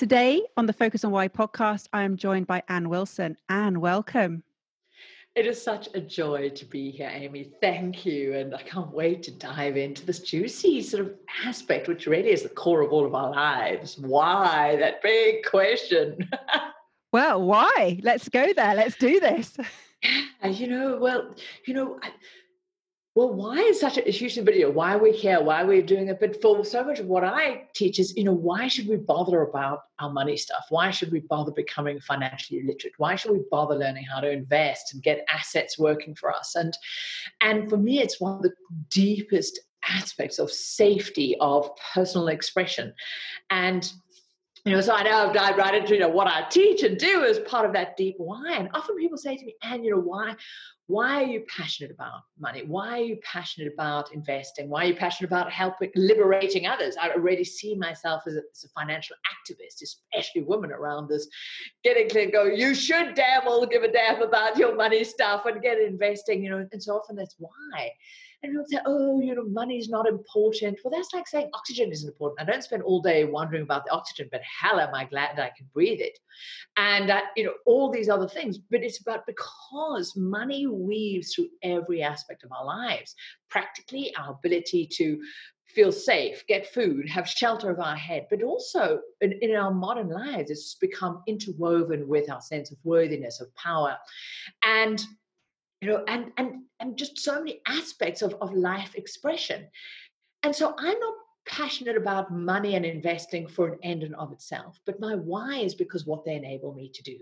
Today on the Focus on Why podcast, I am joined by Ann Wilson. Ann, welcome. It is such a joy to be here, Amy. Thank you. And I can't wait to dive into this juicy sort of aspect, which really is the core of all of our lives. Why? That big question. well, why? Let's go there. Let's do this. you know, well, you know, well, why is such a, huge video? Why are we here? Why are we doing it? But for so much of what I teach is, you know, why should we bother about our money stuff? Why should we bother becoming financially literate? Why should we bother learning how to invest and get assets working for us? And and for me, it's one of the deepest aspects of safety of personal expression. And you know, so I know I've dived right into you know what I teach and do as part of that deep why. And often people say to me, "And you know, why why are you passionate about money? Why are you passionate about investing? Why are you passionate about helping, liberating others? I already see myself as a, as a financial activist, especially women around this, getting clear, go, you should damn well give a damn about your money stuff and get investing, you know, and so often that's why. And people say, oh, you know, money's not important. Well, that's like saying oxygen isn't important. I don't spend all day wondering about the oxygen, but hell am I glad I can breathe it. And, uh, you know, all these other things. But it's about because money weaves through every aspect of our lives. Practically, our ability to feel safe, get food, have shelter of our head, but also in, in, our modern lives, it's become interwoven with our sense of worthiness, of power. And you know, and and and just so many aspects of, of life expression. And so I'm not passionate about money and investing for an end and of itself, but my why is because what they enable me to do.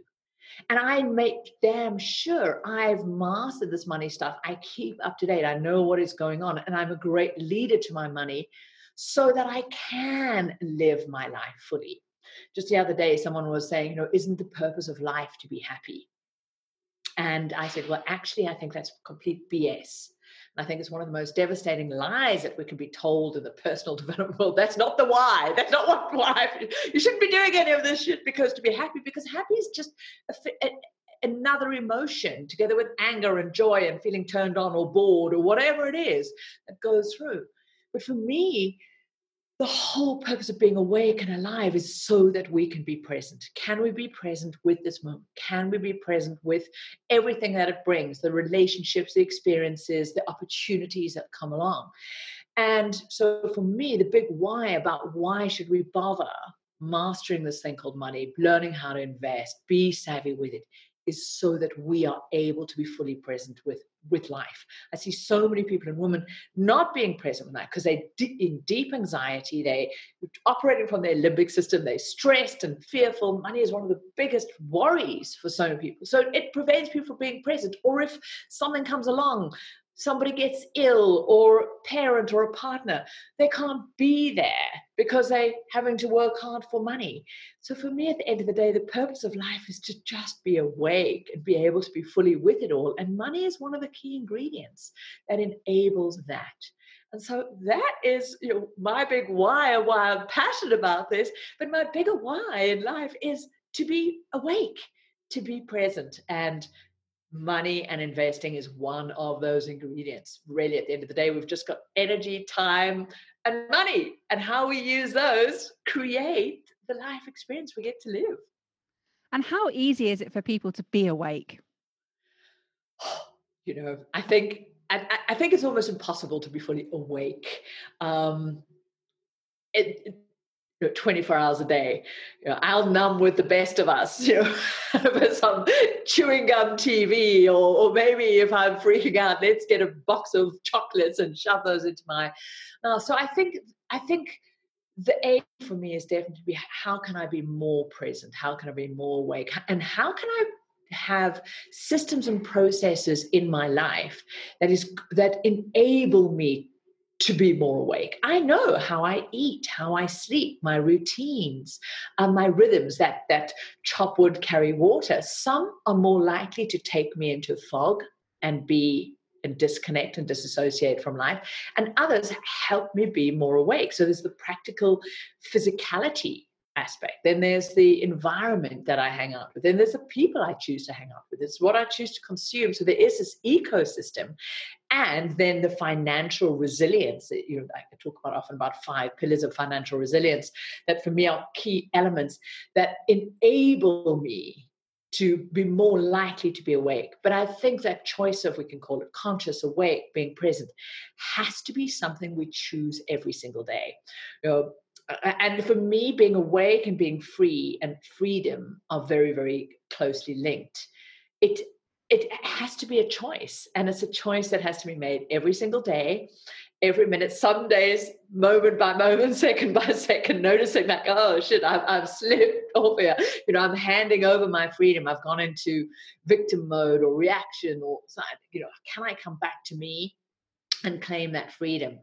And I make damn sure I've mastered this money stuff. I keep up to date. I know what is going on, and I'm a great leader to my money so that I can live my life fully. Just the other day, someone was saying, you know, isn't the purpose of life to be happy? And I said, well, actually, I think that's complete BS. I think it's one of the most devastating lies that we can be told in the personal development world. That's not the why. That's not what why. You shouldn't be doing any of this shit because to be happy, because happy is just a, a, another emotion together with anger and joy and feeling turned on or bored or whatever it is that goes through. But for me, the whole purpose of being awake and alive is so that we can be present. Can we be present with this moment? Can we be present with everything that it brings the relationships, the experiences, the opportunities that come along? And so for me, the big why about why should we bother mastering this thing called money, learning how to invest, be savvy with it, is so that we are able to be fully present with with life. I see so many people and women not being present with that because they're in deep anxiety, They're operating from their limbic system, they're stressed and fearful. Money is one of the biggest worries for so many people. So it prevents people from being present. Or if something comes along, somebody gets ill or parent or a partner they can't be there because they're having to work hard for money. So for me at the end of the day the purpose of life is to just be awake and be able to be fully with it all. And money is one of the key ingredients that enables that. And so that is you know, my big why why i'm passionate about this. But my bigger why in life is to be awake to be present and money and investing is one of those ingredients. Really, at the end of the day, we've just got energy, time, and money. And how we use those create the life experience we get to live. And how easy is it for people to be awake? You know, I think I, I think it's almost impossible to be fully awake. Um, it, you know, 24 hours a day. You know, I'll numb with the best of us, you know, with some chewing gum TV, or, or maybe if I'm freaking out, let's get a box of chocolates and shove those into my. Uh, so I think I think the aim for me is definitely how can I be more present? How can I be more awake? And how can I have systems and processes in my life that is that enable me to be more awake. I know how I eat, how I sleep, my routines, and my rhythms that that chop wood, carry water. Some are more likely to take me into fog and be and disconnect and disassociate from life, and others help me be more awake. So there's the practical physicality aspect. Then there's the environment that I hang out with. Then there's the people I choose to hang out with. It's what I choose to consume. So there is this ecosystem. And then the financial resilience. You know, I talk about often about five pillars of financial resilience that for me are key elements that enable me to be more likely to be awake. But I think that choice of, we can call it conscious, awake, being present, has to be something we choose every single day. You know, and for me, being awake and being free and freedom are very, very closely linked. It it has to be a choice, and it's a choice that has to be made every single day, every minute. Some days, moment by moment, second by second, noticing that oh shit, I've, I've slipped off here. You know, I'm handing over my freedom. I've gone into victim mode or reaction, or you know, can I come back to me and claim that freedom?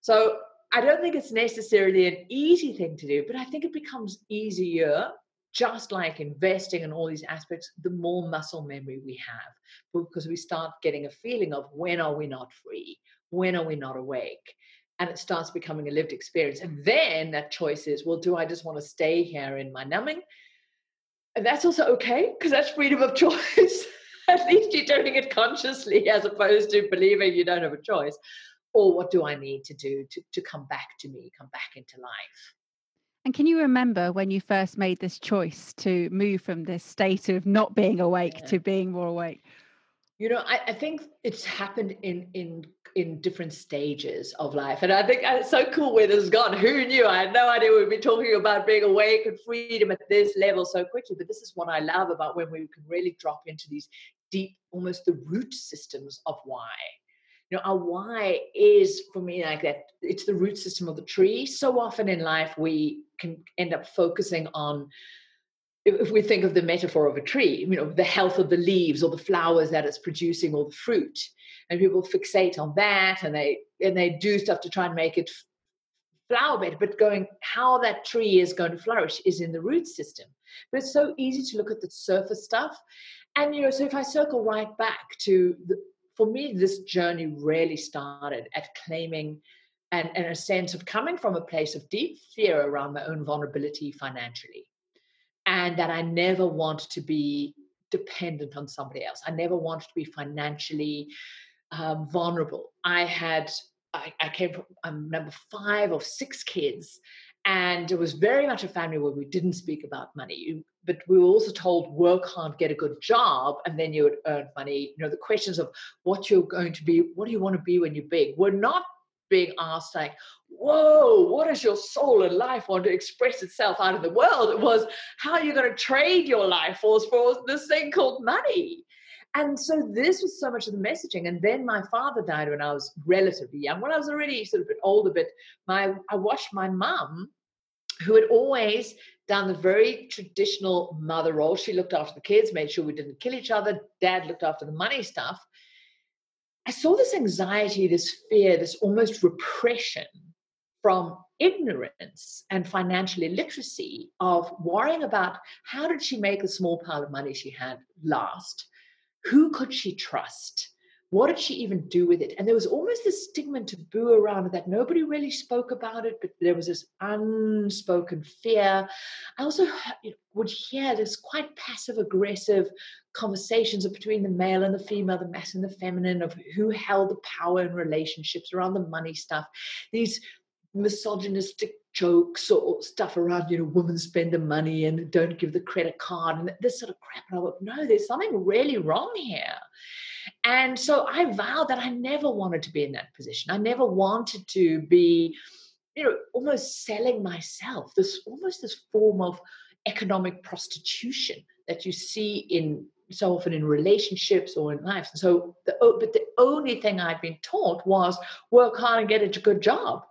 So I don't think it's necessarily an easy thing to do, but I think it becomes easier, just like investing and all these aspects, the more muscle memory we have, because we start getting a feeling of when are we not free? When are we not awake? And it starts becoming a lived experience. And then that choice is, well, do I just want to stay here in my numbing? And that's also okay, because that's freedom of choice. At least you're doing it consciously as opposed to believing you don't have a choice or what do I need to do to, to come back to me, come back into life? And can you remember when you first made this choice to move from this state of not being awake yeah. to being more awake? You know, I, I, think it's happened in in in different stages of life, and I think uh, it's so cool where this has gone. Who knew? I had no idea we'd be talking about being awake and freedom at this level so quickly. But this is what I love about when we can really drop into these deep, almost the root systems of why you know our why is for me like that it's the root system of the tree. So often in life we can end up focusing on if we think of the metaphor of a tree you know the health of the leaves or the flowers that it's producing or the fruit. And people fixate on that and they and they do stuff to try and make it flower better. But going how that tree is going to flourish is in the root system. But it's so easy to look at the surface stuff. And you know so if i circle right back to the, for me, this journey really started at claiming and, and a sense of coming from a place of deep fear around my own vulnerability financially. And that I never want to be dependent on somebody else. I never wanted to be financially um, vulnerable. I had, I, I came from, I'm number five of six kids. And it was very much a family where we didn't speak about money but we were also told work hard, get a good job, and then you would earn money. You know, the questions of what you're going to be, what do you want to be when you're big, were not being asked like, whoa, what does your soul and life want to express itself out in the world? It was, how are you going to trade your life force for this thing called money? And so this was so much of the messaging. And then my father died when I was relatively young. When I was already sort of a bit older, but my I watched my mum, who had always done the very traditional mother role. She looked after the kids, made sure we didn't kill each other. Dad looked after the money stuff. I saw this anxiety, this fear, this almost repression from ignorance and financial illiteracy of worrying about how did she make the small pile of money she had last? Who could she trust? what did she even do with it? And there was almost this stigma and taboo around it that nobody really spoke about it, but there was this unspoken fear. I also would hear this quite passive aggressive conversations between the male and the female, the masculine and the feminine, of who held the power in relationships around the money stuff. These misogynistic jokes or stuff around, you know, women spend the money and don't give the credit card and this sort of crap. And I thought, no, there's something really wrong here. And so I vowed that I never wanted to be in that position. I never wanted to be, you know, almost selling myself, this almost this form of economic prostitution that you see in so often in relationships or in life. And so, the, but the only thing I'd been taught was work hard and get a good job.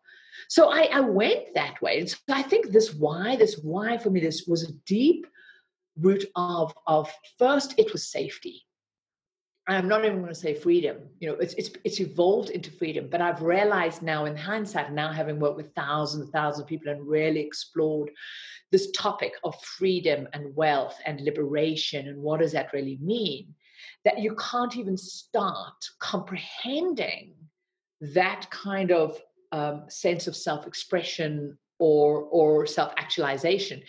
So I, I went that way. And so I think this why, this why for me, this was a deep root of, of first, it was safety. I'm not even going to say freedom. You know, it's it's it's evolved into freedom. But I've realized now, in hindsight, now having worked with thousands and thousands of people and really explored this topic of freedom and wealth and liberation and what does that really mean, that you can't even start comprehending that kind of um, sense of self-expression or or self-actualization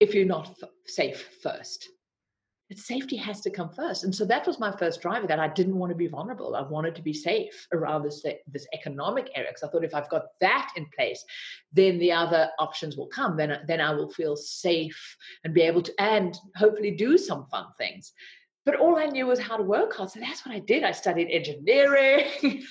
if you're not f- safe first but safety has to come first. And so that was my first driver that I didn't want to be vulnerable. I wanted to be safe around this, this economic area. Because I thought if I've got that in place, then the other options will come. Then, then I will feel safe and be able to, and hopefully do some fun things. But all I knew was how to work hard. So that's what I did. I studied engineering.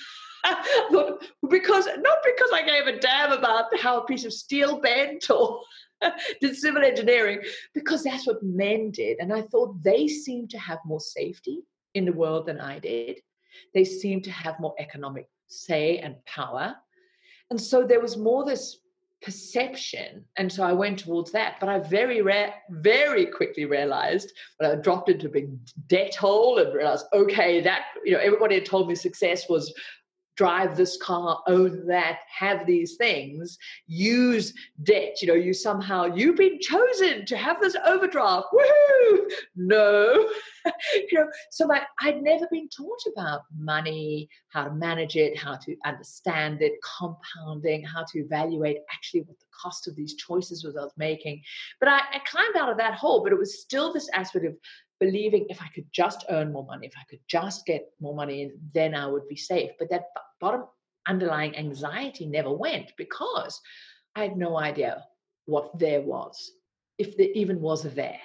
because not because I gave a damn about how a piece of steel bent or did civil engineering because that's what men did. And I thought they seemed to have more safety in the world than I did. They seemed to have more economic say and power. And so there was more this perception. And so I went towards that. But I very rare, very quickly realized when I dropped into a big debt hole and realized, okay, that, you know, everybody had told me success was drive this car, own that, have these things, use debt. You know, you somehow, you've been chosen to have this overdraft. Woohoo! No. you know, so my, I'd never been taught about money, how to manage it, how to understand it, compounding, how to evaluate actually what the cost of these choices was I was making. But I, I climbed out of that hole, but it was still this aspect of believing if I could just earn more money, if I could just get more money, then I would be safe. But that bottom underlying anxiety never went because I had no idea what there was, if there even was there.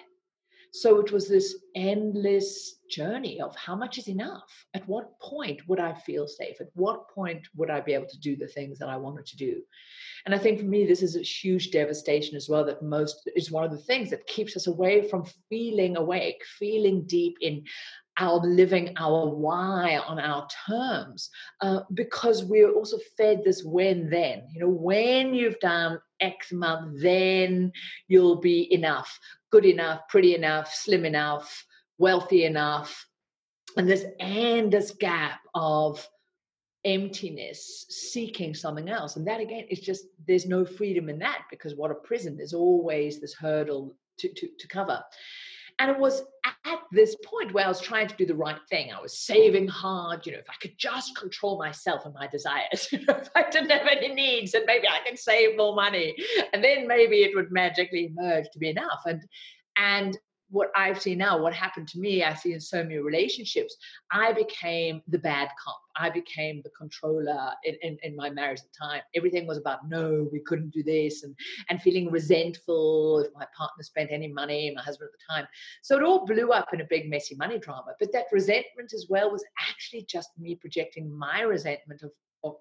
So it was this endless journey of how much is enough? At what point would I feel safe? At what point would I be able to do the things that I wanted to do? And I think for me, this is a huge devastation as well. That most is one of the things that keeps us away from feeling awake, feeling deep in our living our why on our terms uh, because we're also fed this when then you know when you've done x amount then you'll be enough good enough pretty enough slim enough wealthy enough. And this endless gap of emptiness seeking something else. And that again is just there's no freedom in that because what a prison there's always this hurdle to, to, to cover and it was at this point where I was trying to do the right thing. I was saving hard. You know, if I could just control myself and my desires, you know, if I didn't have any needs, then maybe I could save more money, and then maybe it would magically emerge to be enough. And and what I've seen now, what happened to me, I see in so many relationships, I became the bad cop. I became the controller in, in, in, my marriage at the time. Everything was about, no, we couldn't do this, and, and feeling resentful if my partner spent any money, my husband at the time. So it all blew up in a big, messy money drama. But that resentment as well was actually just me projecting my resentment of,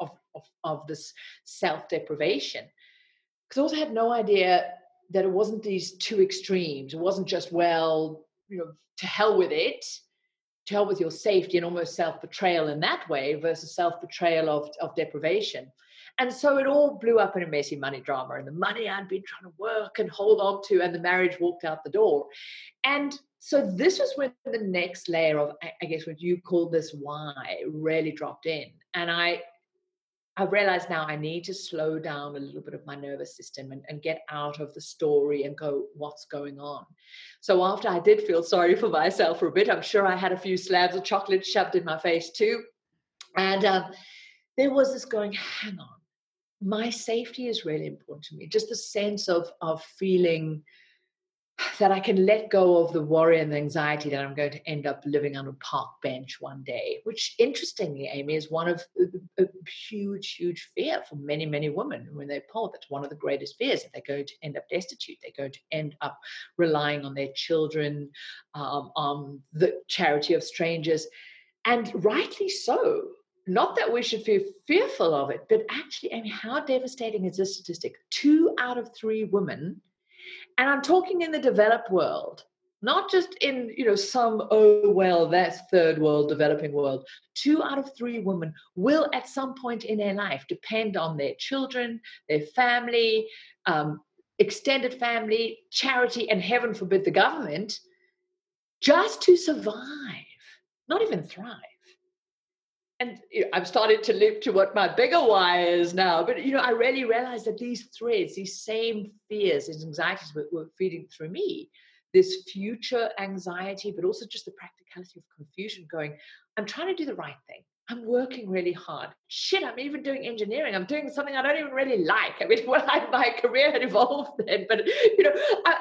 of, of, of this self deprivation. Because I also had no idea that it wasn't these two extremes. It wasn't just, well, you know, to hell with it, to hell with your safety and almost self betrayal in that way versus self betrayal of, of deprivation. And so it all blew up in a messy money drama, and the money I'd been trying to work and hold on to, and the marriage walked out the door. And so this was when the next layer of, I guess, what you call this why really dropped in. And I I realize now I need to slow down a little bit of my nervous system and, and get out of the story and go, what's going on? So after I did feel sorry for myself for a bit, I'm sure I had a few slabs of chocolate shoved in my face too. And um, there was this going, hang on, my safety is really important to me. Just the sense of of feeling that I can let go of the worry and the anxiety that I'm going to end up living on a park bench one day, which interestingly, Amy, is one of a, a huge, huge fear for many, many women when they poll. That's one of the greatest fears that they're going to end up destitute. They're going to end up relying on their children, um, on the charity of strangers, and rightly so. Not that we should feel fearful of it, but actually, Amy, how devastating is this statistic? Two out of three women and I'm talking in the developed world, not just in, you know, some, oh, well, that's third world, developing world. Two out of three women will at some point in their life depend on their children, their family, um, extended family, charity, and heaven forbid the government just to survive. not even thrive. And I've started to live to what my bigger why is now. But you know, I really realized that these threads, these same fears, these anxieties were, were feeding through me. This future anxiety, but also just the practicality of confusion going, I'm trying to do the right thing. I'm working really hard. Shit, I'm even doing engineering. I'm doing something I don't even really like. I mean, well, I, my career had evolved then, but you know, I,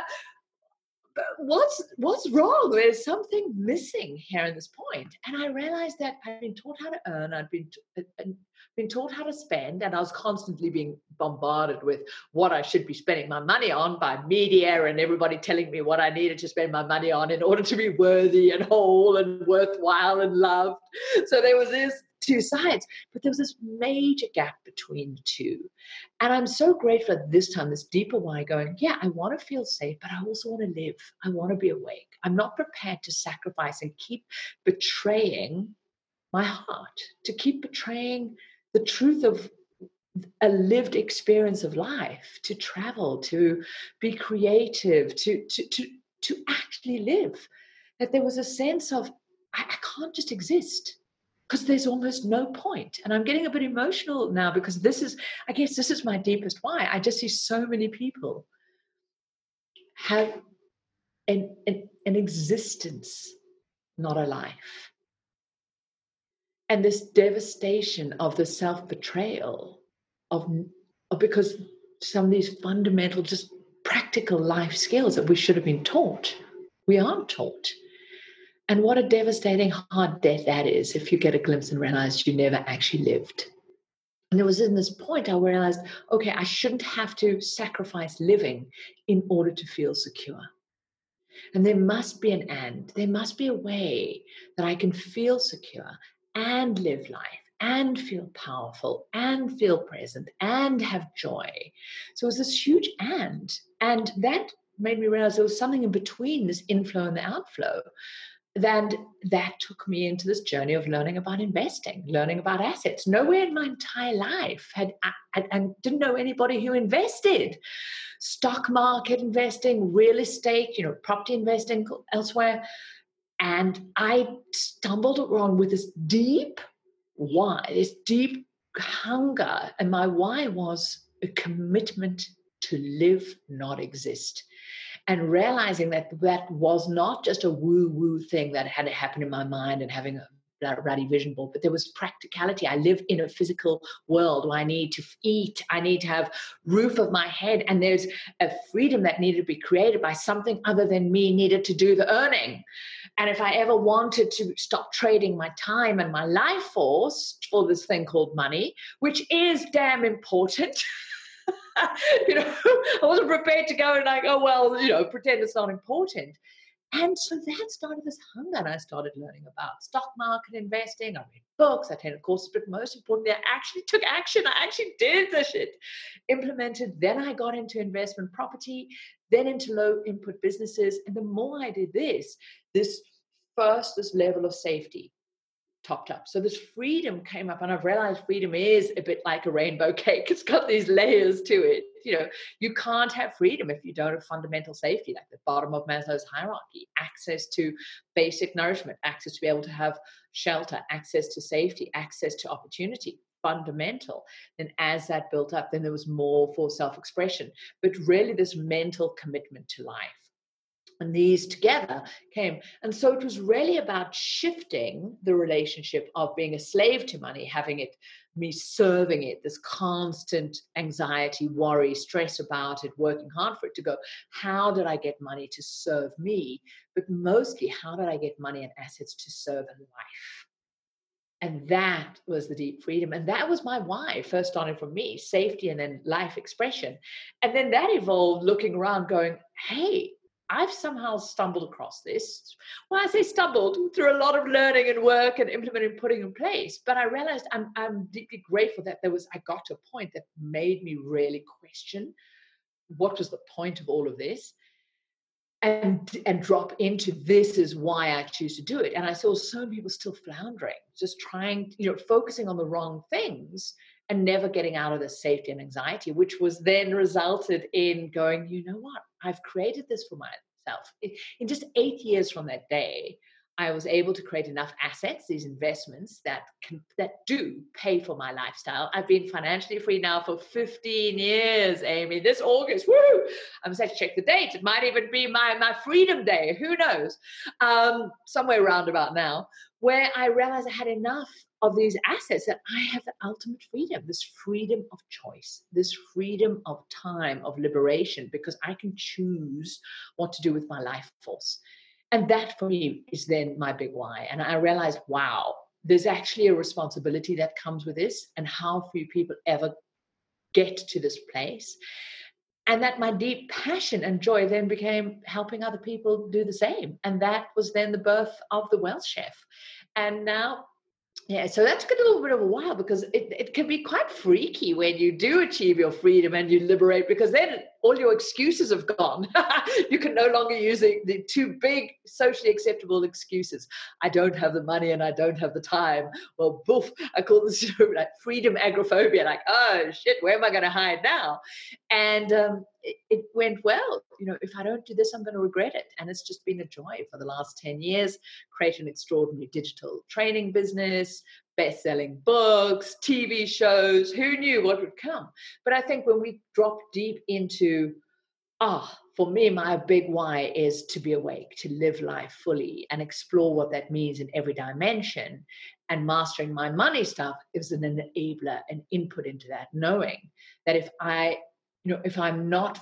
what's what's wrong? There's something missing here in this point. And I realized that I'd been taught how to earn. I'd been uh, uh, been taught how to spend, and I was constantly being bombarded with what I should be spending my money on by media and everybody telling me what I needed to spend my money on in order to be worthy and whole and worthwhile and loved. So there was this two sides, but there was this major gap between the two. And I'm so grateful at this time, this deeper why going, yeah, I want to feel safe, but I also want to live. I want to be awake. I'm not prepared to sacrifice and keep betraying my heart, to keep betraying the truth of a lived experience of life, to travel, to be creative, to, to, to, to actually live. That there was a sense of, I, I can't just exist because there's almost no point. And I'm getting a bit emotional now because this is, I guess, this is my deepest why. I just see so many people have an, an, an existence, not a life. And this devastation of the self betrayal of, of because some of these fundamental, just practical life skills that we should have been taught, we aren't taught. And what a devastating hard death that is if you get a glimpse and realize you never actually lived. And it was in this point I realized, okay, I shouldn't have to sacrifice living in order to feel secure. And there must be an end. There must be a way that I can feel secure and live life and feel powerful and feel present and have joy. So it was this huge and. And that made me realize there was something in between this inflow and the outflow then that took me into this journey of learning about investing, learning about assets. Nowhere in my entire life had I, and didn't know anybody who invested. Stock market investing, real estate, you know, property investing elsewhere. And I stumbled around with this deep why, this deep hunger. And my why was a commitment to live, not exist and realizing that that was not just a woo woo thing that had happened in my mind and having a that ruddy vision board, but there was practicality. I live in a physical world where I need to eat, I need to have roof of my head, and there's a freedom that needed to be created by something other than me needed to do the earning. And if I ever wanted to stop trading my time and my life force for this thing called money, which is damn important. you know, I wasn't prepared to go and like, oh well, you know, pretend it's not important. And so that started this hunger, and I started learning about stock market investing. I read books, I attended courses, but most importantly, I actually took action. I actually did the shit, implemented. Then I got into investment property, then into low input businesses. And the more I did this, this first, this level of safety, topped up. So this freedom came up, and I've realized freedom is a bit like a rainbow cake. It's got these layers to it. You know, you can't have freedom if you don't have fundamental safety, like the bottom of Maslow's hierarchy, access to basic nourishment, access to be able to have shelter, access to safety, access to opportunity. Fundamental. Then, as that built up, then there was more for self expression, but really this mental commitment to life and these together came. And so it was really about shifting the relationship of being a slave to money, having it, me serving it, this constant anxiety, worry, stress about it, working hard for it to go, how did I get money to serve me? But mostly, how did I get money and assets to serve a life? And that was the deep freedom. And that was my why, first starting from me, safety and then life expression. And then that evolved looking around, going, hey, I've somehow stumbled across this. Well, I say stumbled through a lot of learning and work and implementing, putting in place. But I realized I'm, I'm deeply grateful that there was, I got to a point that made me really question what was the point of all of this and and drop into this is why I choose to do it. And I saw so many people still floundering, just trying, you know, focusing on the wrong things and never getting out of the safety and anxiety, which was then resulted in going, you know what, I've created this for myself. In just eight years from that day, I was able to create enough assets, these investments that can that do pay for my lifestyle. I've been financially free now for 15 years, Amy. This August, woo! I'm set to check the date. It might even be my my freedom day. Who knows? Um, somewhere around about now, where I realized I had enough of these assets that I have the ultimate freedom, this freedom of choice, this freedom of time, of liberation, because I can choose what to do with my life force. And that for me is then my big why. And I realized, wow, there's actually a responsibility that comes with this, and how few people ever get to this place. And that my deep passion and joy then became helping other people do the same. And that was then the birth of the Wealth Chef. And now yeah, so that's got a little bit of a while because it, it can be quite freaky when you do achieve your freedom and you liberate because then all your excuses have gone. you can no longer use the, the two big socially acceptable excuses. I don't have the money and I don't have the time. Well, boof, I call this like freedom agoraphobia. Like, oh shit, where am I going to hide now? And um, it, it went well. You know, if I don't do this, I'm going to regret it. And it's just been a joy for the last 10 years. Create an extraordinary digital training business, best selling books, TV shows. Who knew what would come? But I think when we drop deep into, ah, for me, my big why is to be awake, to live life fully and explore what that means in every dimension. And mastering my money stuff is an enabler, an input into that, knowing that if I, you know, if I'm not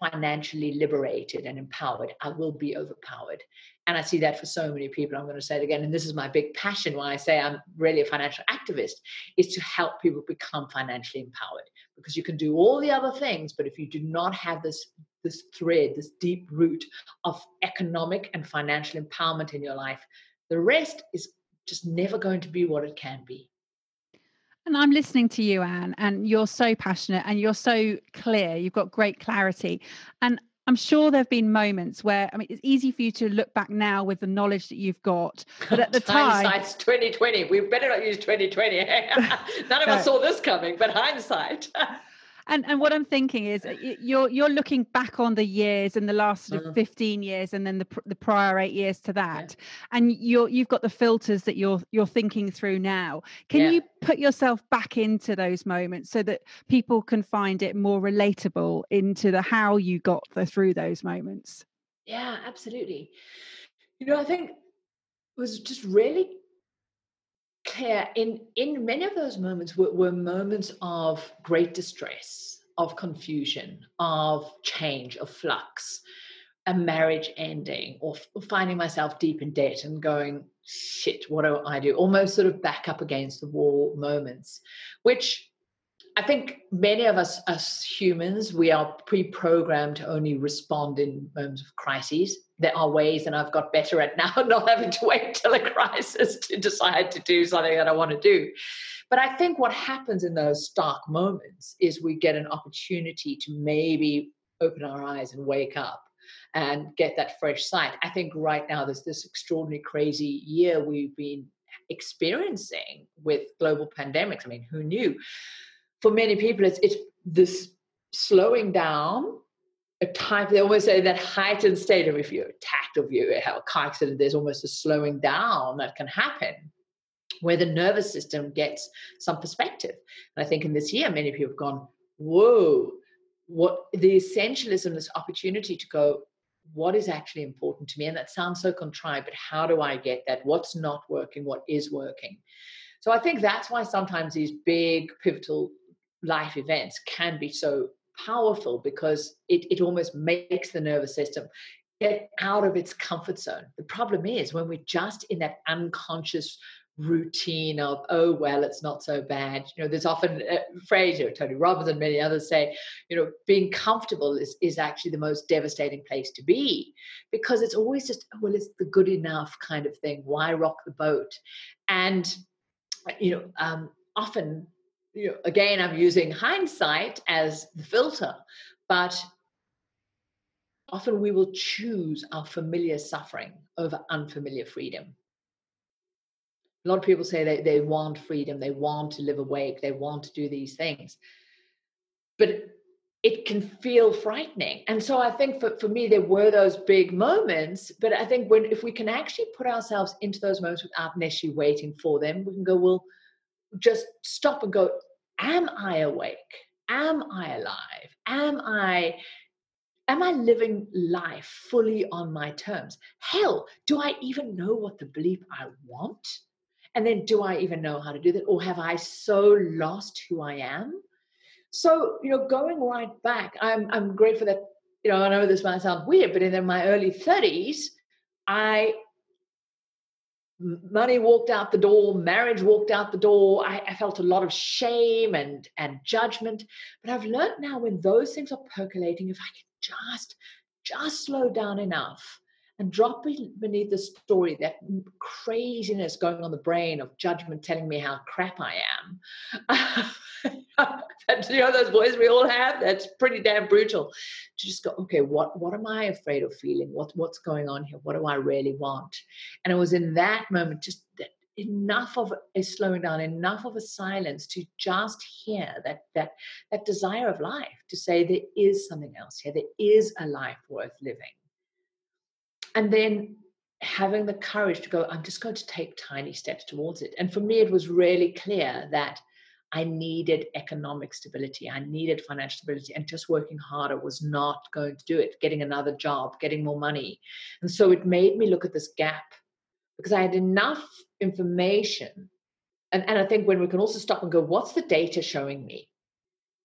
financially liberated and empowered, I will be overpowered. And I see that for so many people. I'm going to say it again. And this is my big passion why I say I'm really a financial activist is to help people become financially empowered because you can do all the other things, but if you do not have this this thread, this deep root of economic and financial empowerment in your life, the rest is just never going to be what it can be. And I'm listening to you, Ann, and you're so passionate and you're so clear. You've got great clarity. And I'm sure there have been moments where I mean it's easy for you to look back now with the knowledge that you've got, but at the time, hindsight's 2020. We better not use 2020. None of us saw this coming, but hindsight. and and what i'm thinking is uh, you're you're looking back on the years and the last sort of mm. 15 years and then the the prior 8 years to that yeah. and you're you've got the filters that you're you're thinking through now can yeah. you put yourself back into those moments so that people can find it more relatable into the how you got the, through those moments yeah absolutely you know i think it was just really clear in in many of those moments were, were moments of great distress of confusion of change of flux a marriage ending or, or finding myself deep in debt and going shit what do i do almost sort of back up against the wall moments which I think many of us as humans, we are pre-programmed to only respond in moments of crises. There are ways, and I've got better at now not having to wait till a crisis to decide to do something that I want to do. But I think what happens in those stark moments is we get an opportunity to maybe open our eyes and wake up and get that fresh sight. I think right now there's this extraordinary, crazy year we've been experiencing with global pandemics. I mean, who knew? for many people, it's it's this slowing down a type they always say that heightened state of if you're attacked or if you have a car accident there's almost a slowing down that can happen where the nervous system gets some perspective. And i think in this year many people have gone whoa what the essentialism this opportunity to go what is actually important to me? And that sounds so contrived but how do i get that? What's not working? What is working? So i think that's why sometimes these big pivotal life events can be so powerful because it, it almost makes the nervous system get out of its comfort zone. The problem is when we're just in that unconscious routine of oh well it's not so bad. You know there's often you know, tony robbins and many others say you know being comfortable is, is actually the most devastating place to be because it's always just oh, well it's the good enough kind of thing. Why rock the boat? And you know um, often you know, again, I'm using hindsight as the filter, but often we will choose our familiar suffering over unfamiliar freedom. A lot of people say they, they want freedom, they want to live awake, they want to do these things. But it can feel frightening. And so I think for, for me, there were those big moments. But I think when if we can actually put ourselves into those moments without necessarily waiting for them, we can go, well, just stop and go, am I awake? Am I alive? Am I am I living life fully on my terms? Hell, do I even know what the bleep I want? And then do I even know how to do that? Or have I so lost who I am? So, you know, going right back, I'm I'm grateful that, you know, I know this might sound weird, but in my early 30s, I money walked out the door, marriage walked out the door. I, I, felt a lot of shame and and judgment. But I've learned now when those things are percolating, if I can just just slow down enough and drop beneath the story that craziness going on the brain of judgment telling me how crap I am. you know those voices we all have. That's pretty damn brutal. To just go, okay, what what am I afraid of feeling? What what's going on here? What do I really want? And it was in that moment just enough of a slowing down, enough of a silence to just hear that that that desire of life to say there is something else here. There is a life worth living and then having the courage to go, I'm just going to take tiny steps towards it. And for me, it was really clear that I needed economic stability. I needed financial stability, and just working harder was not going to do it. Getting another job, getting more money. And so it made me look at this gap because I had enough information. And, and I think when we can also stop and go, what's the data showing me?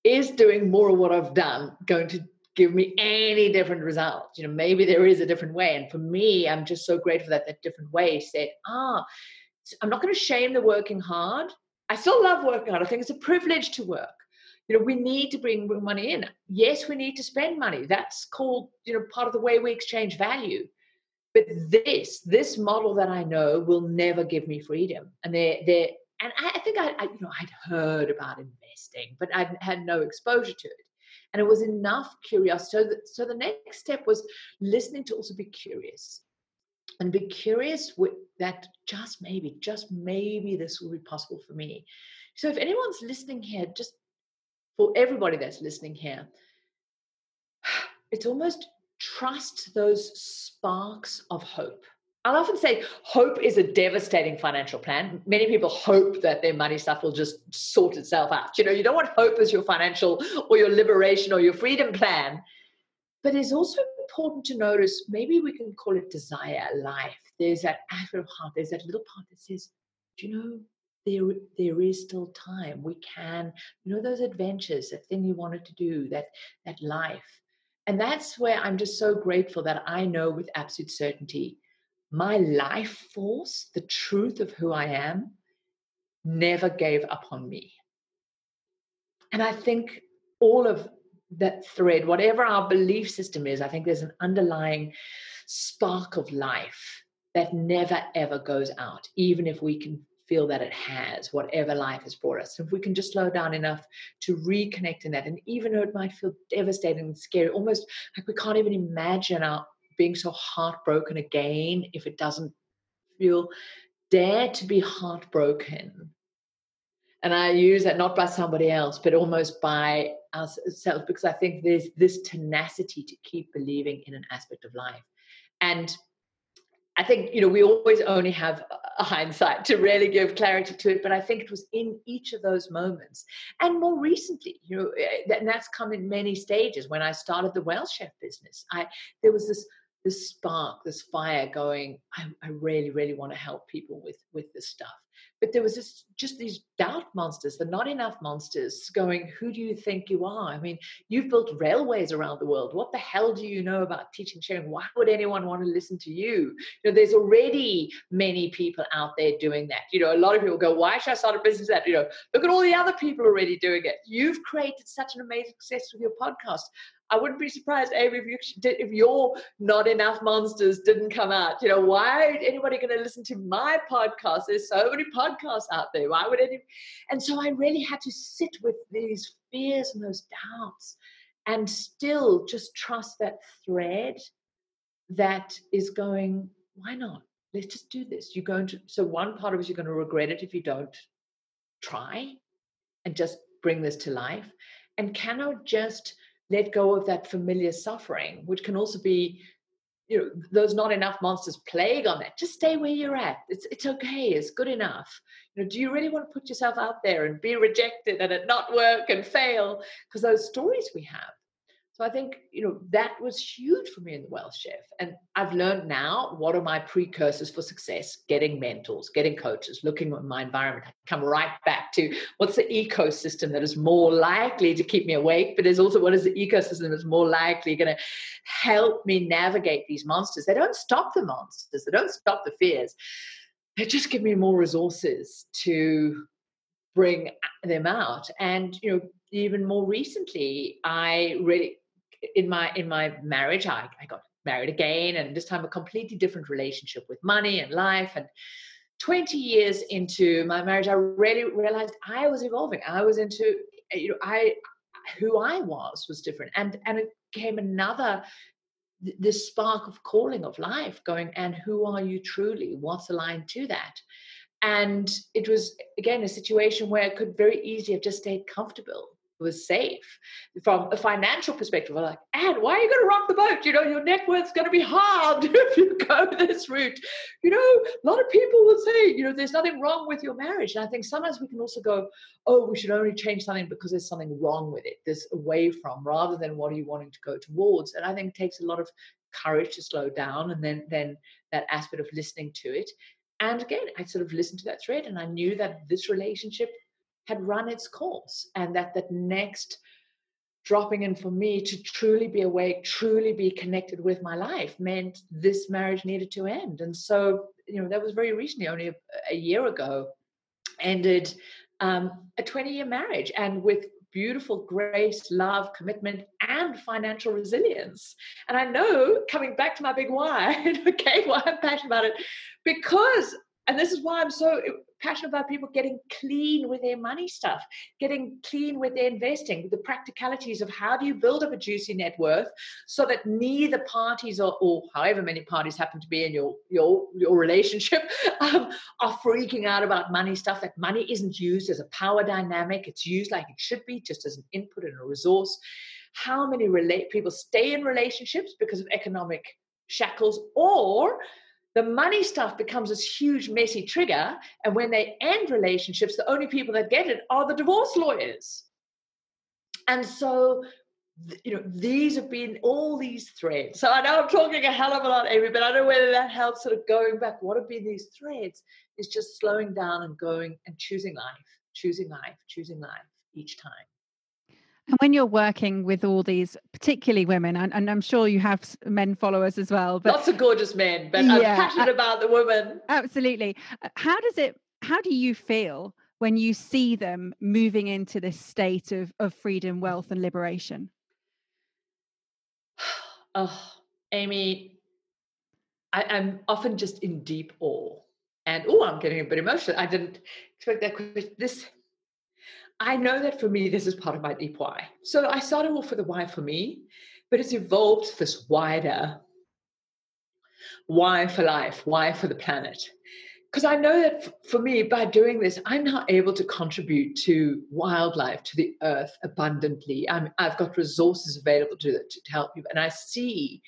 Is doing more of what I've done going to give me any different result. You know, maybe there is a different way. And for me, I'm just so grateful that that different way said, ah, I'm not going to shame the working hard. I still love working hard. I think it's a privilege to work. You know, we need to bring, money in. Yes, we need to spend money. That's called, you know, part of the way we exchange value. But this, this model that I know will never give me freedom. And they're, they're and I, think I, I, you know, I'd heard about investing, but I had no exposure to it and it was enough curiosity. So the, so the next step was listening to also be curious and be curious with that just maybe, just maybe this will be possible for me. So if anyone's listening here, just for everybody that's listening here, it's almost trust those sparks of hope I'll often say hope is a devastating financial plan. Many people hope that their money stuff will just sort itself out. You know, you don't want hope as your financial or your liberation or your freedom plan. But it's also important to notice maybe we can call it desire life. There's that act of heart, there's that little part that says, do you know, there, there is still time. We can, you know, those adventures, that thing you wanted to do, that that life. And that's where I'm just so grateful that I know with absolute certainty my life force, the truth of who I am, never gave up on me. And I think all of that thread, whatever our belief system is, I think there's an underlying spark of life that never ever goes out, even if we can feel that it has, whatever life has brought us. If we can just slow down enough to reconnect in that, and even though it might feel devastating and scary, almost like we can't even imagine our being so heartbroken again if it doesn't feel dare to be heartbroken. And i use that not by somebody else but almost by ourselves because i think there's this tenacity to keep believing in an aspect of life. And i think you know we always only have a hindsight to really give clarity to it but i think it was in each of those moments. And more recently you know eh, and that's come in many stages. When i started the Wealth Chef business i there was this this spark, this fire going, I, I really, really want to help people with with this stuff. But there was this just these doubt monsters, the not enough monsters going, who do you think you are? I mean, you've built railways around the world. What the hell do you know about teaching sharing? Why would anyone want to listen to you? You know, there's already many people out there doing that. You know, a lot of people go, why should I start a business that? You know, look at all the other people already doing it. You've created such an amazing success with your podcast. I wouldn't be surprised, if you if your not enough monsters didn't come out. You know, why is anybody going to listen to my podcast? There's so many podcasts out there. Why would any? And so I really had to sit with these fears and those doubts, and still just trust that thread that is going. Why not? Let's just do this. You're going to. So one part of it, you're going to regret it if you don't try, and just bring this to life. And can I just let go of that familiar suffering, which can also be, you know, those not enough monsters plague on that. Just stay where you're at. It's it's okay. It's good enough. You know, do you really want to put yourself out there and be rejected and it not work and fail? Because those stories we have so I think, you know, that was huge for me in the Wealth Chef. And I've learned now what are my precursors for success, getting mentors, getting coaches, looking at my environment. I come right back to what's the ecosystem that is more likely to keep me awake, but there's also what is the ecosystem that's more likely going to help me navigate these monsters. They don't stop the monsters, they don't stop the fears. They just give me more resources to bring uh, them out. And, you know, even more recently, I really in my in my marriage I, I got married again and this time a completely different relationship with money and life. And 20 years into my marriage i really realized i was evolving. I was into eh, you know i who i was was different. And and it came another this spark of calling of life going and who are you truly? What's aligned to that? And it was again a situation where i could very easily have just stayed comfortable was safe from a financial perspective. I'm like, Ann, why are you going to rock the boat? You know, your net worth's going to be hard if you go this route. You know, a lot of people will say, you know, there's nothing wrong with your marriage. And I think sometimes we can also go, oh, we should only change something because there's something wrong with it. There's away from rather than what are you wanting to go towards. And I think it takes a lot of courage to slow down and then then that aspect of listening to it. And again, I sort of listened to that thread and I knew that this relationship had run its course and that that next dropping in for me to truly be awake truly be connected with my life meant this marriage needed to end and so you know that was very recently only a, a year ago ended um, a 20 year marriage and with beautiful grace, love, commitment, and financial resilience. And I know coming back to my big why, okay, why I'm passionate about it, because and this is why I'm so passionate about people getting clean with their money stuff, getting clean with their investing, the practicalities of how do you build up a juicy net worth so that neither parties or, or however many parties happen to be in your your your relationship um, are freaking out about money stuff. That money isn't used as a power dynamic; it's used like it should be, just as an input and a resource. How many relate people stay in relationships because of economic shackles or the money stuff becomes this huge messy trigger and when they end relationships the only people that get it are the divorce lawyers. And so you know these have been all these threads. So i know i'm talking a hell of a lot amy but i don't know whether that helps sort of going back what have been these threads is just slowing down and going and choosing life choosing life choosing life each time and when you're working with all these, particularly women, and, and I'm sure you have men followers as well, but lots of gorgeous men, but yeah, I'm passionate about the women. Absolutely. Uh, how does it? How do you feel when you see them moving into this state of of freedom, wealth, and liberation? Oh, Amy, I, I'm often just in deep awe, and oh, I'm getting a bit emotional. I didn't expect that question. This I know that for me, this is part of my deep why. So I started off with a why for me, but it's evolved this wider why for life, why for the planet. Because I know that for me, by doing this, I'm now able to contribute to wildlife, to the earth abundantly. i have got resources available to, to help you. And I see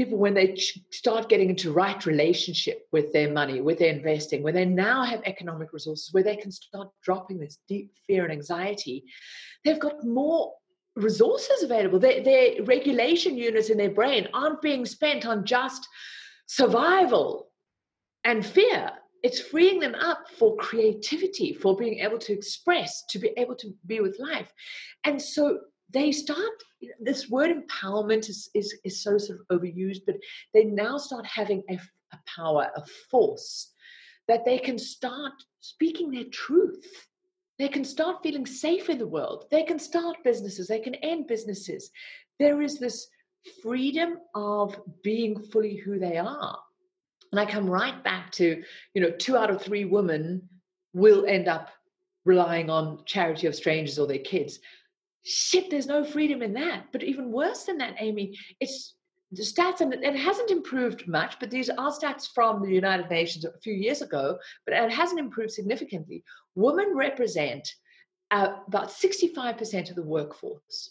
people when they start getting into right relationship with their money with their investing when they now have economic resources where they can start dropping this deep fear and anxiety they've got more resources available. Their, their regulation units in their brain aren't being spent on just survival and fear. It's freeing them up for creativity for being able to express to be able to be with life. And so they start this word empowerment is, is, is so sort of overused but they now start having a, a power a force that they can start speaking their truth. They can start feeling safe in the world. They can start businesses. They can end businesses. There is this freedom of being fully who they are. And i come right back to you know two out of three women will end up relying on charity of strangers or their kids shit, there's no freedom in that. But even worse than that, Amy, it's the stats, and it hasn't improved much, but these are stats from the United Nations a few years ago, but it hasn't improved significantly. Women represent uh, about 65% of the workforce.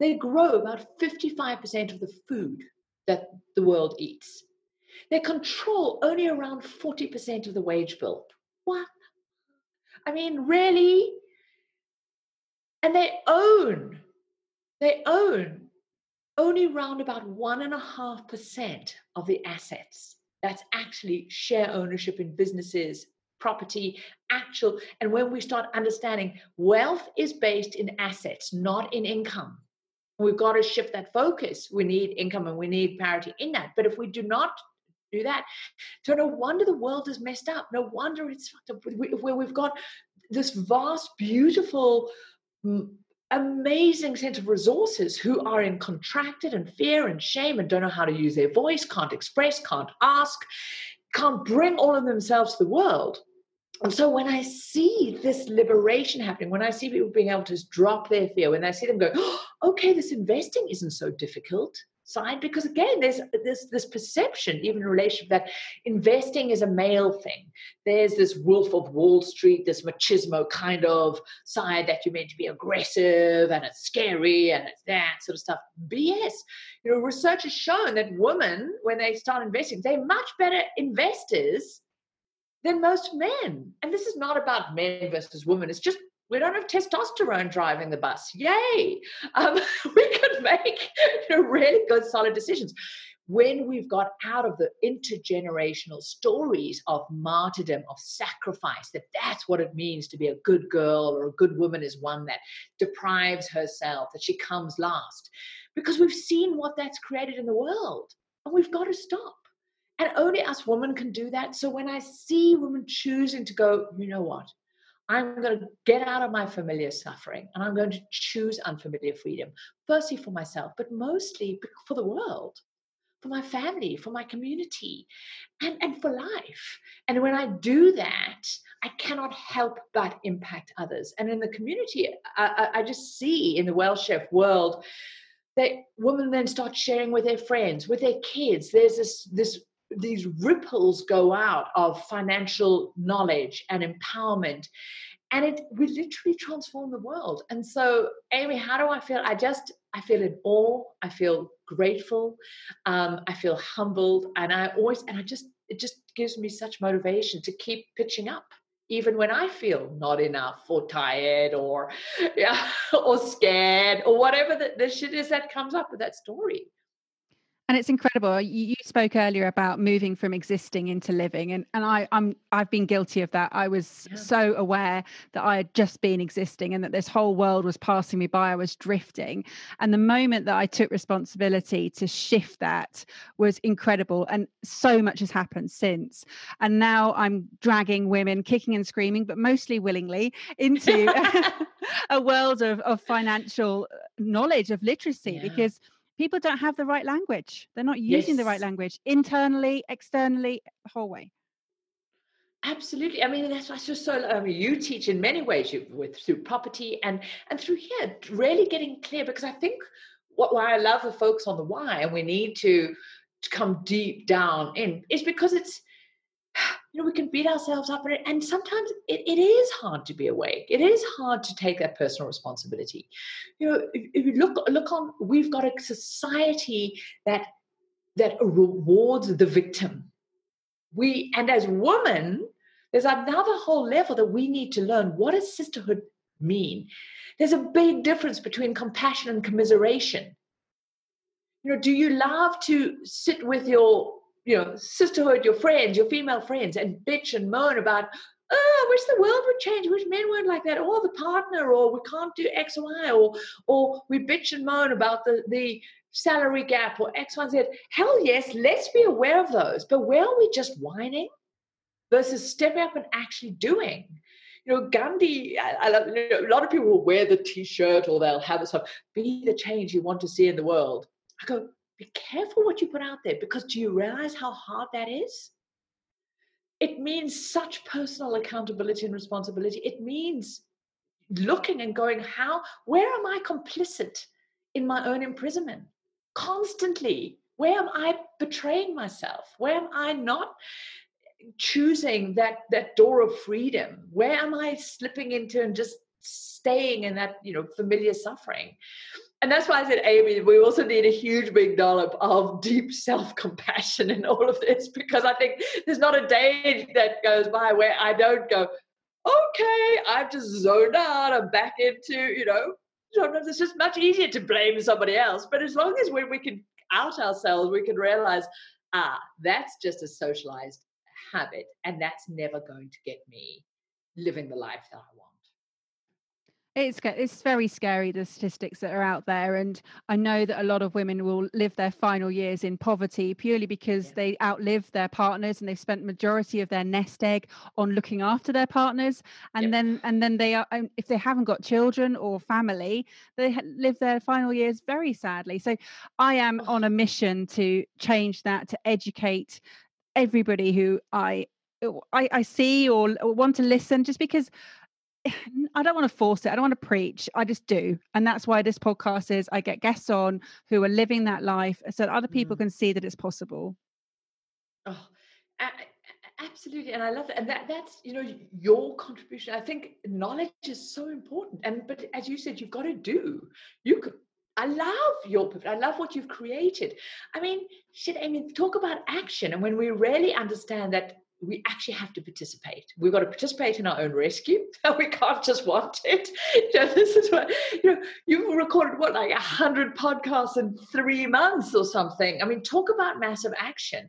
They grow about 55% of the food that the world eats. They control only around 40% of the wage bill. What? I mean, really? And they own, they own only around about one and a half percent of the assets. That's actually share ownership in businesses, property, actual. And when we start understanding wealth is based in assets, not in income. We've got to shift that focus. We need income and we need parity in that. But if we do not do that, so no wonder the world is messed up. No wonder it's. Where we've got this vast, beautiful, amazing set of resources who are in contracted and fear and shame and don't know how to use their voice, can't express, can't ask, can't bring all of themselves to the world. And so when I see this liberation happening, when I see people being able to drop their fear, when I see them go, oh, okay, this investing isn't so difficult side, because again, there's this this perception, even in relation that investing is a male thing. There's this wolf of Wall Street, this machismo kind of side that you're meant to be aggressive and it's scary and it's that sort of stuff. BS. You know, research has shown that women, when they start investing, they're much better investors than most men. And this is not about men versus women. It's just we don't have testosterone driving the bus. Yay! Um, we could make you know, really good, solid decisions. When we've got out of the intergenerational stories of martyrdom, of sacrifice, that that's what it means to be a good girl or a good woman is one that deprives herself, that she comes last. Because we've seen what that's created in the world. And we've got to stop. And only us women can do that. So when I see women choosing to go, you know what? I'm going to get out of my familiar suffering and I'm going to choose unfamiliar freedom, firstly for myself, but mostly for the world, for my family, for my community, and, and for life. And when I do that, I cannot help but impact others. And in the community, I, I just see in the Wealth Chef world that women then start sharing with their friends, with their kids. There's this this these ripples go out of financial knowledge and empowerment and it we literally transform the world. And so amy how do i feel? I just i feel in awe. I feel grateful. Um, i feel humbled and i always and i just it just gives me such motivation to keep pitching up even when i feel not enough or tired or yeah or scared or whatever the, the shit is that comes up with that story and it's incredible. You, you, spoke earlier about moving from existing into living and and i i'm i've been guilty of that. I was yeah. so aware that i had just been existing and that this whole world was passing me by. I was drifting. And the moment that i took responsibility to shift that was incredible. And so much has happened since. And now i'm dragging women kicking and screaming but mostly willingly into a world of, of financial uh, knowledge of literacy yeah. because people don't have the right language. They're not using yes. the right language internally, externally, the whole way. Absolutely. I mean, that's, that's just so. I mean, you teach in many ways, you with through property and and through here, really getting clear. Because I think what why I love the focus on the why, and we need to to come deep down in, is because it's you know, we can beat ourselves up and, sometimes it, it is hard to be awake. It is hard to take that personal responsibility. You know, if, if you look look on, we've got a society that that rewards the victim. We and as women, there's another whole level that we need to learn. What does sisterhood mean? There's a big difference between compassion and commiseration. You know, do you love to sit with your you know, sisterhood, your friends, your female friends, and bitch and moan about, oh, I wish the world would change. I wish men weren't like that, or the partner, or we can't do X, Y, or or we bitch and moan about the the salary gap or X, Y, Z. Hell yes, let's be aware of those. But where are we just whining versus stepping up and actually doing? You know, Gandhi, I, I love, you know, a lot of people will wear the t-shirt or they'll have this, stuff, be the change you want to see in the world. I go, be careful what you put out there because do you realize how hard that is? It means such personal accountability and responsibility. It means looking and going, how, where am I complicit in my own imprisonment? Constantly. Where am I betraying myself? Where am I not choosing that that door of freedom? Where am I slipping into and just staying in that, you know, familiar suffering? And that's why I said, Amy, we also need a huge big dollop of deep self compassion in all of this because I think there's not a day that goes by where I don't go, okay, I've just zoned out. I'm back into, you know, sometimes it's just much easier to blame somebody else. But as long as when we can out ourselves, we can realize, ah, that's just a socialized habit, and that's never going to get me living the life that I want. It's it's very scary the statistics that are out there, and I know that a lot of women will live their final years in poverty purely because yeah. they outlive their partners and they've spent majority of their nest egg on looking after their partners, and yep. then and then they are if they haven't got children or family, they live their final years very sadly. So I am oh. on a mission to change that to educate everybody who I I, I see or, or want to listen, just because I don't want to force it. I don't want to preach. I just do. And that's why this podcast is I get guests on who are living that life so that other people mm. can see that it's possible. Oh, absolutely. And I love that. And that that's, you know, your contribution. I think knowledge is so important. And but as you said, you've got to do. You could I love your I love what you've created. I mean, shit, I mean, talk about action. And when we really understand that we actually have to participate. We've got to participate in our own rescue. we can't just want it. You know, this is what you know. You've recorded what like a hundred podcasts in three months or something. I mean, talk about massive action.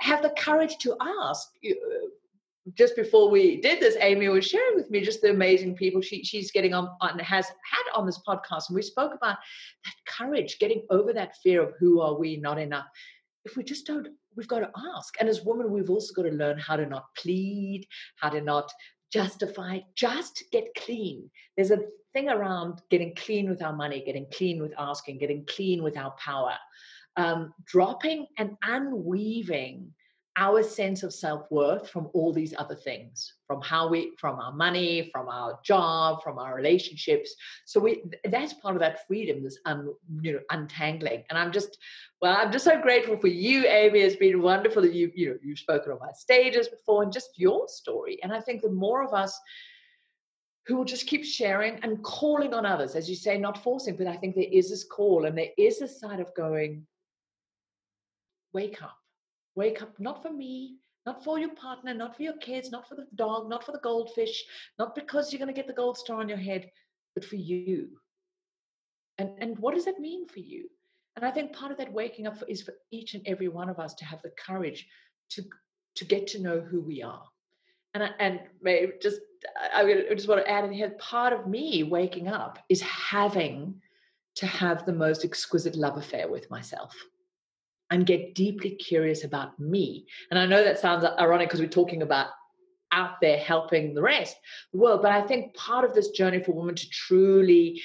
Have the courage to ask. Uh, just before we did this, Amy was sharing with me just the amazing people she, she's getting on, on has had on this podcast, and we spoke about that courage, getting over that fear of who are we, not enough if we just don't, we've got to ask. And as women, we've also got to learn how to not plead, how to not justify, just get clean. There's a thing around getting clean with our money, getting clean with asking, getting clean with our power, um, dropping and unweaving our sense of self-worth from all these other things from how we from our money from our job from our relationships. So we that's part of that freedom this un, you know untangling. And i'm just well i'm just so grateful for you amy. It's been wonderful that you you know you've spoken on my stages before and just your story. And i think the more of us who will just keep sharing and calling on others as you say not forcing but i think there is this call and there is a side of going wake up Wake up not for me, not for your partner, not for your kids, not for the dog, not for the goldfish, not because you're going to get the gold star on your head, but for you. And, and what does that mean for you? And I think part of that waking up is for each and every one of us to have the courage to, to get to know who we are. And, I, and maybe just, I just want to add in here part of me waking up is having to have the most exquisite love affair with myself and get deeply curious about me. And I know that sounds ironic because we're talking about out there helping the rest the world, but I think part of this journey for women to truly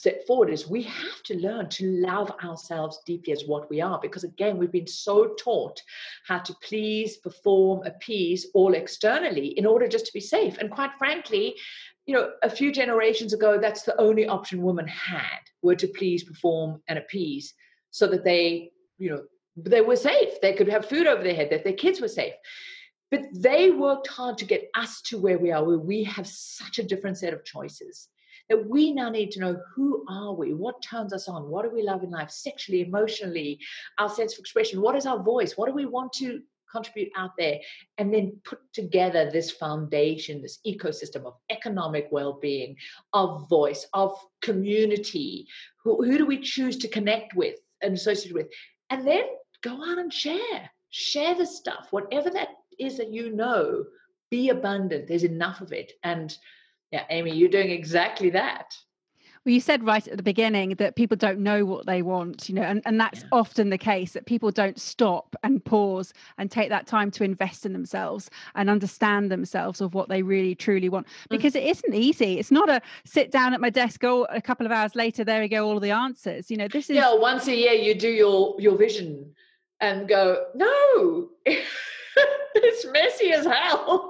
step forward is we have to learn to love ourselves deeply as what we are because again we've been so taught how to please perform appease all externally in order just to be safe and quite frankly you know a few generations ago that's the only option women had were to please perform and appease so that they, you know, they were safe. They could have food over their head, that their kids were safe. But they worked hard to get us to where we are, where we have such a different set of choices. That we now need to know who are we? What turns us on? What do we love in life, sexually, emotionally, our sense of expression? What is our voice? What do we want to contribute out there and then put together this foundation this ecosystem of economic well-being of voice of community who, who do we choose to connect with and associated with. And then go out and share. Share the stuff, whatever that is that you know, be abundant. There's enough of it. And yeah, Amy, you're doing exactly that. Well, you said right at the beginning that people don't know what they want, you know, and, and that's yeah. often the case that people don't stop and pause and take that time to invest in themselves and understand themselves of what they really truly want. Mm. Because it isn't easy. It's not a sit down at my desk, go a couple of hours later, there we go, all the answers. You know, this is Yeah, once a year you do your your vision and go, no, it's messy as hell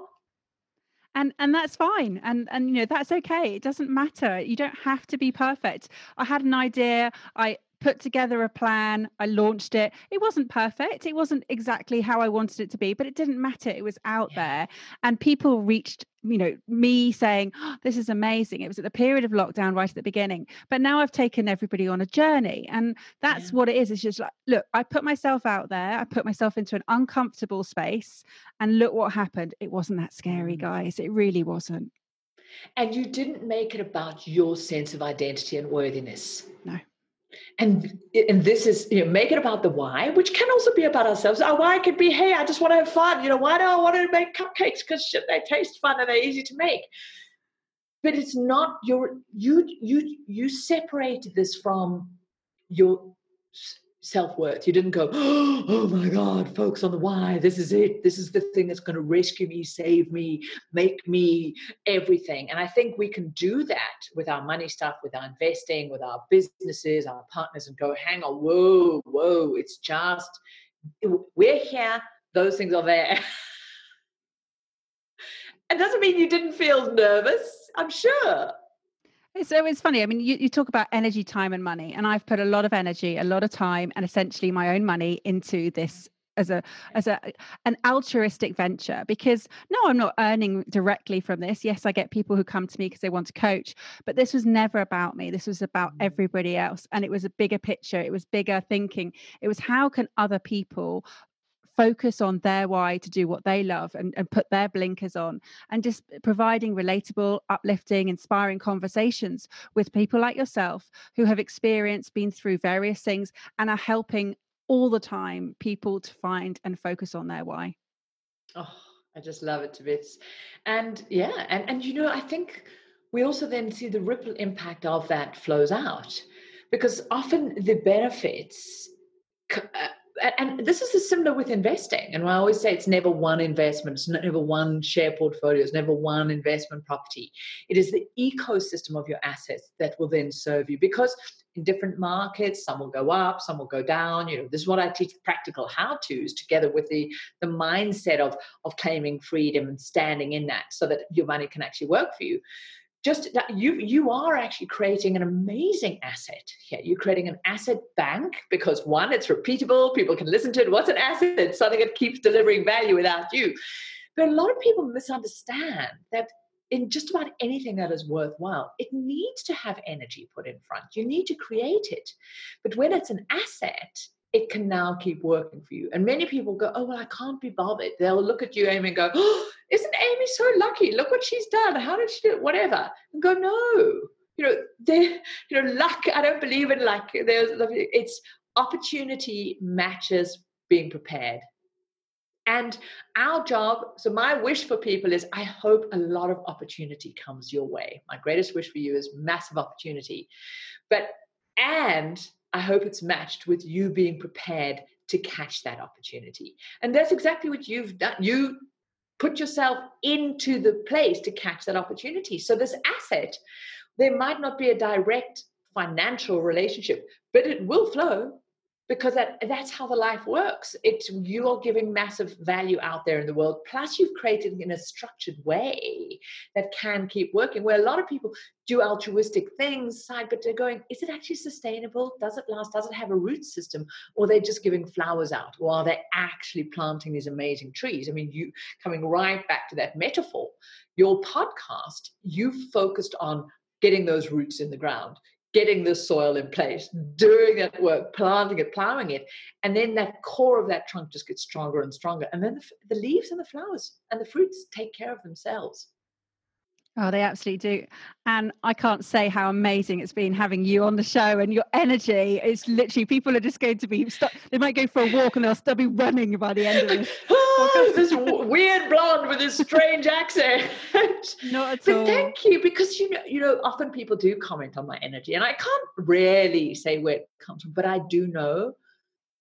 and and that's fine. And and you know that's okay. It doesn't matter. You don't have to be perfect. I had an idea. I put together a plan. I launched it. It wasn't perfect. It wasn't exactly how I wanted it to be, but it didn't matter. It was out yeah. there. And people reached, you know, me saying, oh, This is amazing. It was at the period of lockdown right at the beginning. But now I've taken everybody on a journey. And that's yeah. what it is. It's just like, look, I put myself out there, I put myself into an uncomfortable space. And look what happened. It wasn't that scary, mm. guys. It really wasn't. And you didn't make it about your sense of identity and worthiness. No. And and this is you know make it about the why, which can also be about ourselves. Our why could be, hey, I just want to have fun. You know, why do I want to make cupcakes? Because shit, they taste fun and they're easy to make. But it's not your you you you separated this from your self worth. You didn't go, oh my God, focus on the why. This is it. This is the thing that's going to rescue me, save me, make me everything. And I think we can do that with our money stuff, with our investing, with our businesses, our partners, and go, hang on, whoa, whoa. It's just, we're here, those things are there. it doesn't mean you didn't feel nervous, I'm sure. So it's funny. I mean, you, you talk about energy, time, and money, and I've put a lot of energy, a lot of time, and essentially my own money into this as a as a an altruistic venture because no i'm not earning directly from this yes i get people who come to me because they want to coach but this was never about me this was about mm. everybody else and it was a bigger picture it was bigger thinking it was how can other people focus on their why to do what they love and, and put their blinkers on and just providing relatable uplifting inspiring conversations with people like yourself who have experienced been through various things and are helping all the time people to find and focus on their why. Oh i just love it to bits. And yeah and and you know i think we also then see the ripple impact of that flows out because often the benefits uh, and this is similar with investing. And I always say it's never one investment, it's never one share portfolio, it's never one investment property. It is the ecosystem of your assets that will then serve you because in different markets, some will go up, some will go down. You know, this is what I teach practical how-tos together with the, the mindset of, of claiming freedom and standing in that so that your money can actually work for you just that you you are actually creating an amazing asset here. You're creating an asset bank because one it's repeatable people can listen to it. What's an asset? It's something that keeps delivering value without you. But a lot of people misunderstand that in just about anything that is worthwhile it needs to have energy put in front. You need to create it. But when it's an asset it can now keep working for you. And many people go, Oh, well, I can't be bothered. They'll look at you, Amy, and go, Oh, isn't Amy so lucky? Look what she's done. How did she do it? Whatever. And go, No. You know, they, you know, luck. I don't believe in luck. There's, it's opportunity matches being prepared. And our job, so my wish for people is I hope a lot of opportunity comes your way. My greatest wish for you is massive opportunity. But, and I hope it's matched with you being prepared to catch that opportunity. And that's exactly what you've done. You put yourself into the place to catch that opportunity. So, this asset, there might not be a direct financial relationship, but it will flow because that, that's how the life works. It's you are giving massive value out there in the world. Plus, you've created in a structured way that can keep working. Where a lot of people do altruistic things side, but they're going, is it actually sustainable? Does it last? Does it have a root system? Or they're just giving flowers out, or are they actually planting these amazing trees? I mean, you coming right back to that metaphor, your podcast, you focused on getting those roots in the ground getting the soil in place, doing that work, planting it, plowing it. And then that core of that trunk just gets stronger and stronger. And then the, the leaves and the flowers and the fruits take care of themselves. Oh, they absolutely do. And I can't say how amazing it's been having you on the show and your energy. It's literally people are just going to be, they might go for a walk and they'll still be running by the end of this. Oh, oh, this weird blonde with this strange accent. Not at but all. Thank you, because you know, you know, often people do comment on my energy, and I can't really say where it comes from, but I do know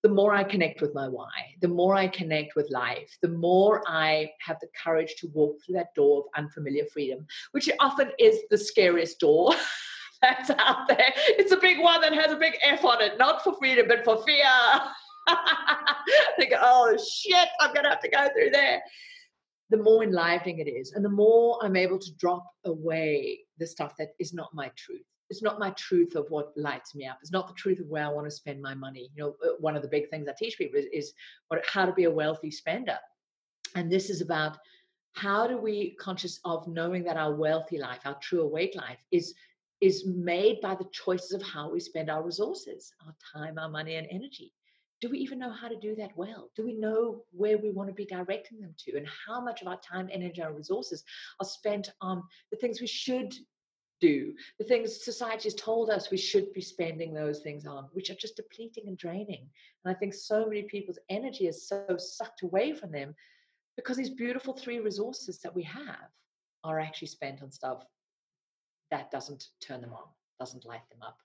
the more I connect with my why, the more I connect with life, the more I have the courage to walk through that door of unfamiliar freedom, which often is the scariest door that's out there. It's a big one that has a big F on it, not for freedom, but for fear. think, oh shit, I'm to have to go through there. The more enlivening it is, and the more I'm able to drop away the stuff that is not my truth it's not my truth of what lights me up. It's not the truth of where I want to spend my money. You know, uh, one of the big things I teach people is, is what, how to be a wealthy spender. And this is about how do we conscious of knowing that our wealthy life, our true awake life, is is made by the choices of how we spend our resources, our time, our money, and energy. Do we even know how to do that well? Do we know where we want to be directing them to, and how much of our time, energy, and resources are spent on the things we should do, the things society has told us we should be spending those things on, which are just depleting and draining. And I think so many people's energy is so sucked away from them because these beautiful three resources that we have are actually spent on stuff that doesn't turn them on, doesn't light them up.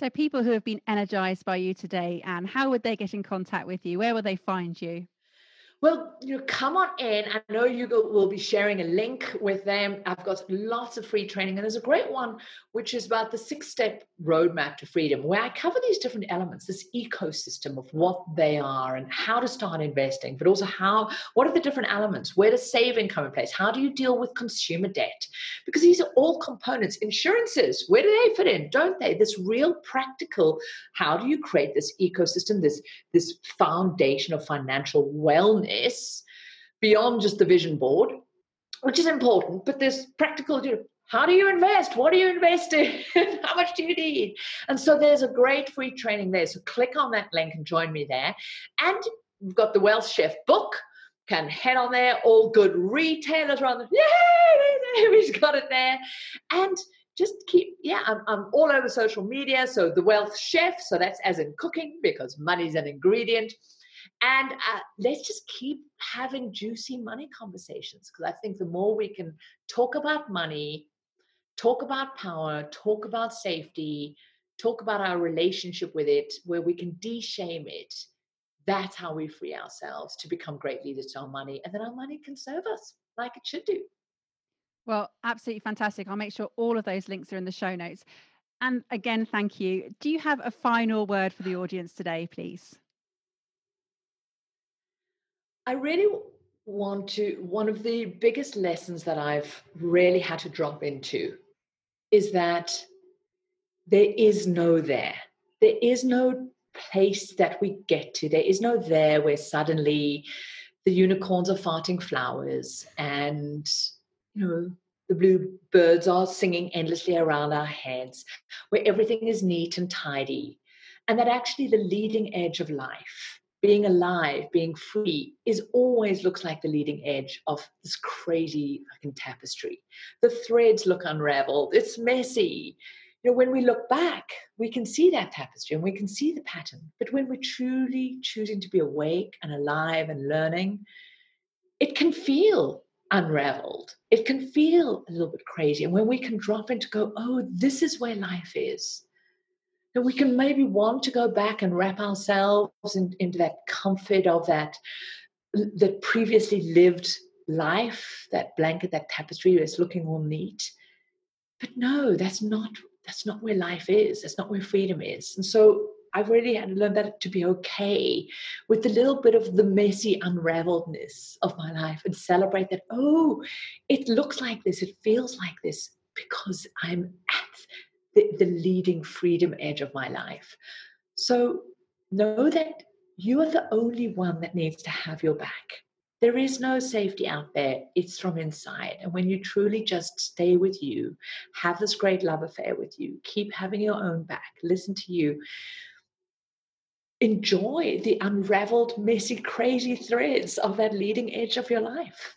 So, people who have been energized by you today, and how would they get in contact with you? Where will they find you? Well, you know, come on in. I know you will be sharing a link with them. I've got lots of free training, and there's a great one which is about the six-step roadmap to freedom, where I cover these different elements, this ecosystem of what they are and how to start investing, but also how what are the different elements, where does saving come in place, how do you deal with consumer debt, because these are all components. Insurances, where do they fit in? Don't they? This real practical. How do you create this ecosystem, this this foundation of financial wellness? Business beyond just the vision board, which is important, but there's practical, you know, how do you invest? What do you invest in? How much do you need? And so there's a great free training there. So click on that link and join me there. And we've got the Wealth Chef book. Can head on there. All good retailers around the yay, we've got it there. And just keep, yeah, I'm, I'm all over social media. So the Wealth Chef, so that's as in cooking because money's an ingredient. And uh, let's just keep having juicy money conversations because I think the more we can talk about money, talk about power, talk about safety, talk about our relationship with it, where we can de shame it, that's how we free ourselves to become great leaders to our money. And then our money can serve us like it should do. Well, absolutely fantastic. I'll make sure all of those links are in the show notes. And again, thank you. Do you have a final word for the audience today, please? I really want to, one of the biggest lessons that I've really had to drop into is that there is no there. There is no place that we get to. There is no there where suddenly the unicorns are farting flowers and, you know, the blue birds are singing endlessly around our heads, where everything is neat and tidy, and that actually the leading edge of life being alive, being free, is always looks like the leading edge of this crazy fucking tapestry. The threads look unraveled. It's messy. You know, when we look back, we can see that tapestry and we can see the pattern. But when we're truly choosing to be awake and alive and learning, it can feel unraveled. It can feel a little bit crazy. And when we can drop into go, oh, this is where life is that we can maybe want to go back and wrap ourselves in, into that comfort of that that previously lived life, that blanket, that tapestry that's looking all neat. But no, that's not that's not where life is. That's not where freedom is. And so I've really had to learn that to be okay with a little bit of the messy unraveledness of my life and celebrate that, oh, it looks like this, it feels like this because I'm at the, the leading freedom edge of my life. So know that you are the only one that needs to have your back. There is no safety out there, it's from inside. And when you truly just stay with you, have this great love affair with you, keep having your own back, listen to you, enjoy the unraveled, messy, crazy threads of that leading edge of your life.